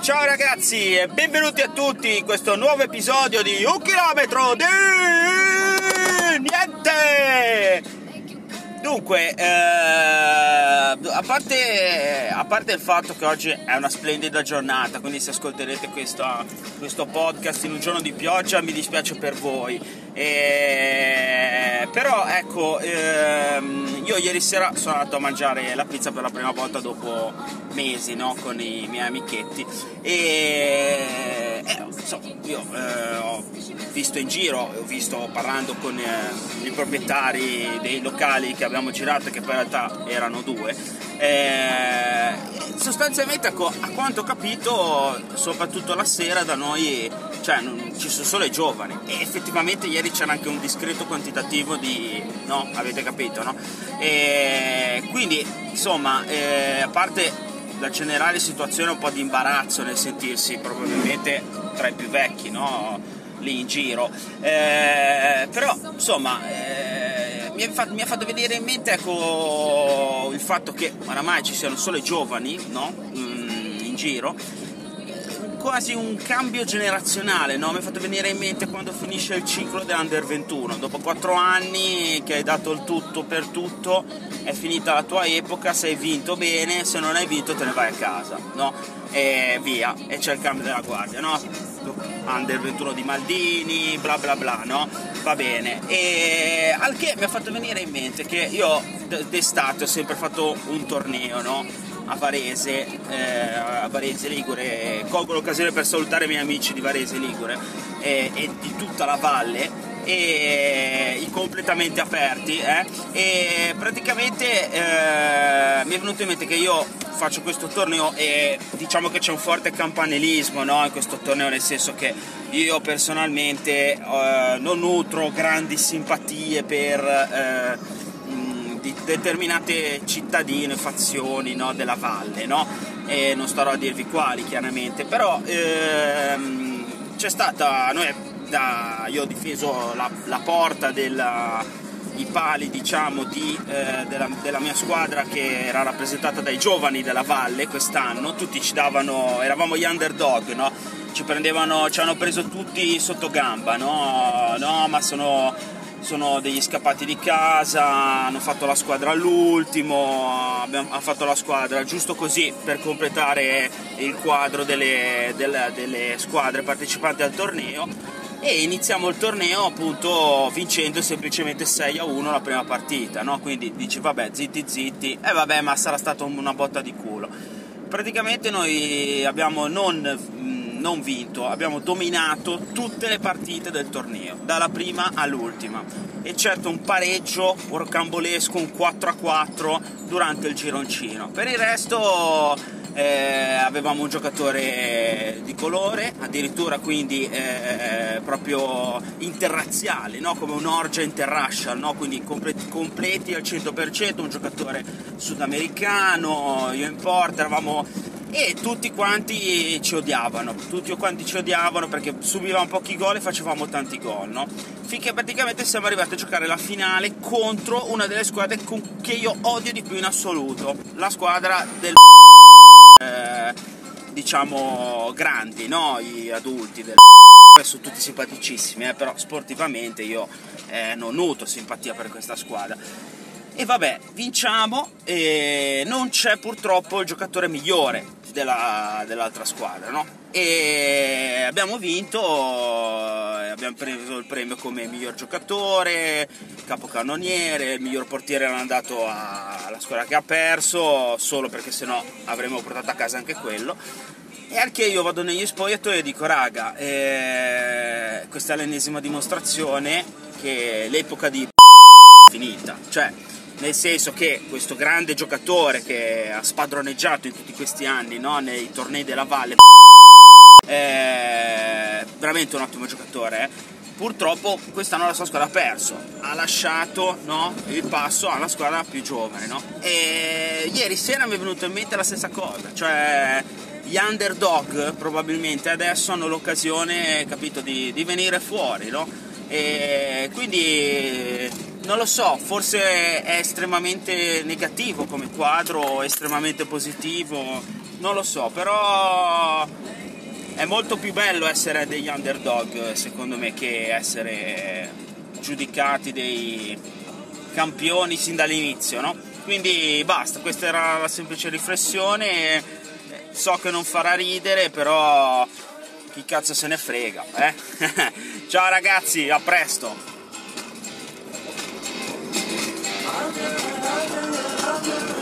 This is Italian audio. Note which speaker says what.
Speaker 1: Ciao ragazzi e benvenuti a tutti in questo nuovo episodio di Un chilometro di niente! Dunque, eh, a, parte, a, parte, il fatto che oggi è una splendida giornata, quindi se ascolterete questo, questo podcast in un giorno di pioggia mi dispiace per voi. E, però ecco, ehm, io ieri sera sono andato a mangiare la pizza per la prima volta dopo mesi no? con i miei amichetti e eh, insomma, io eh, ho visto in giro, ho visto parlando con eh, i proprietari dei locali che abbiamo girato, che poi in realtà erano due, eh, sostanzialmente ecco, a quanto ho capito, soprattutto la sera da noi cioè, non, ci sono solo i giovani e effettivamente ieri c'era anche un discreto quantitativo di... no? Avete capito, no? E quindi insomma, eh, a parte la generale situazione un po' di imbarazzo nel sentirsi probabilmente tra i più vecchi, no? lì in giro. Eh, però insomma eh, mi, fatto, mi, ha fatto venire in mente ecco, il fatto che oramai ci siano solo i giovani no? mm, in giro quasi un cambio generazionale, no? mi ha fatto venire in mente quando finisce il ciclo dell'Under 21, dopo quattro anni che hai dato il tutto per tutto, è finita la tua epoca, se hai vinto bene, se non hai vinto te ne vai a casa, no? E via, e c'è il cambio della guardia, no? Under 21 di Maldini, bla bla bla, no? Va bene. E al che mi ha fatto venire in mente che io d'estate ho sempre fatto un torneo, no? A Varese, eh, a Varese Ligure. Colgo l'occasione per salutare i miei amici di Varese Ligure e, e di tutta la valle e i completamente aperti eh? e praticamente eh, mi è venuto in mente che io faccio questo torneo e diciamo che c'è un forte campanilismo no? in questo torneo nel senso che io personalmente eh, non nutro grandi simpatie per eh, di determinate cittadine, fazioni no, della valle, no? E non starò a dirvi quali chiaramente, però ehm, c'è stata, noi, da, io ho difeso la, la porta della, i pali diciamo di, eh, della, della, mia squadra che era rappresentata dai giovani della valle quest'anno, tutti ci davano, eravamo gli underdog, no? ci prendevano, ci hanno preso tutti sotto gamba, no? no ma sono sono degli scappati di casa, hanno fatto la squadra all'ultimo, abbiamo, hanno fatto la squadra giusto così per completare il quadro delle, delle, delle squadre partecipanti al torneo e iniziamo il torneo appunto vincendo semplicemente 6 a 1 la prima partita, no? quindi dici vabbè zitti zitti e eh, vabbè ma sarà stata una botta di culo. Praticamente noi abbiamo non non vinto, abbiamo dominato tutte le partite del torneo, dalla prima all'ultima, eccetto un pareggio rocambolesco, un 4-4 durante il gironcino. Per il resto eh, avevamo un giocatore di colore, addirittura quindi eh, proprio interrazziale, no? come un Orgia interracial, no? quindi completi, completi al 100%, un giocatore sudamericano, io in porta, eravamo e tutti quanti ci odiavano, tutti quanti ci odiavano perché subivamo pochi gol e facevamo tanti gol, no? Finché praticamente siamo arrivati a giocare la finale contro una delle squadre che io odio di più in assoluto, la squadra del eh, diciamo grandi, no? Gli adulti del sono tutti simpaticissimi, eh? però sportivamente io eh, non nutro simpatia per questa squadra e vabbè, vinciamo e non c'è purtroppo il giocatore migliore della, dell'altra squadra, no? E abbiamo vinto, abbiamo preso il premio come miglior giocatore, capocannoniere, il miglior portiere era andato alla squadra che ha perso, solo perché sennò avremmo portato a casa anche quello. E anche io vado negli spogliatoi e dico, raga, eh, questa è l'ennesima dimostrazione che l'epoca di è finita. Cioè, nel senso che questo grande giocatore che ha spadroneggiato in tutti questi anni no? nei tornei della Valle è veramente un ottimo giocatore eh? purtroppo quest'anno la sua squadra ha perso ha lasciato no? il passo alla squadra più giovane no? e ieri sera mi è venuta in mente la stessa cosa cioè gli underdog probabilmente adesso hanno l'occasione capito, di, di venire fuori no? e quindi non lo so, forse è estremamente negativo come quadro, estremamente positivo, non lo so, però è molto più bello essere degli underdog, secondo me, che essere giudicati dei campioni sin dall'inizio, no? Quindi basta, questa era la semplice riflessione. So che non farà ridere, però chi cazzo se ne frega, eh? Ciao ragazzi, a presto! Under, under, under.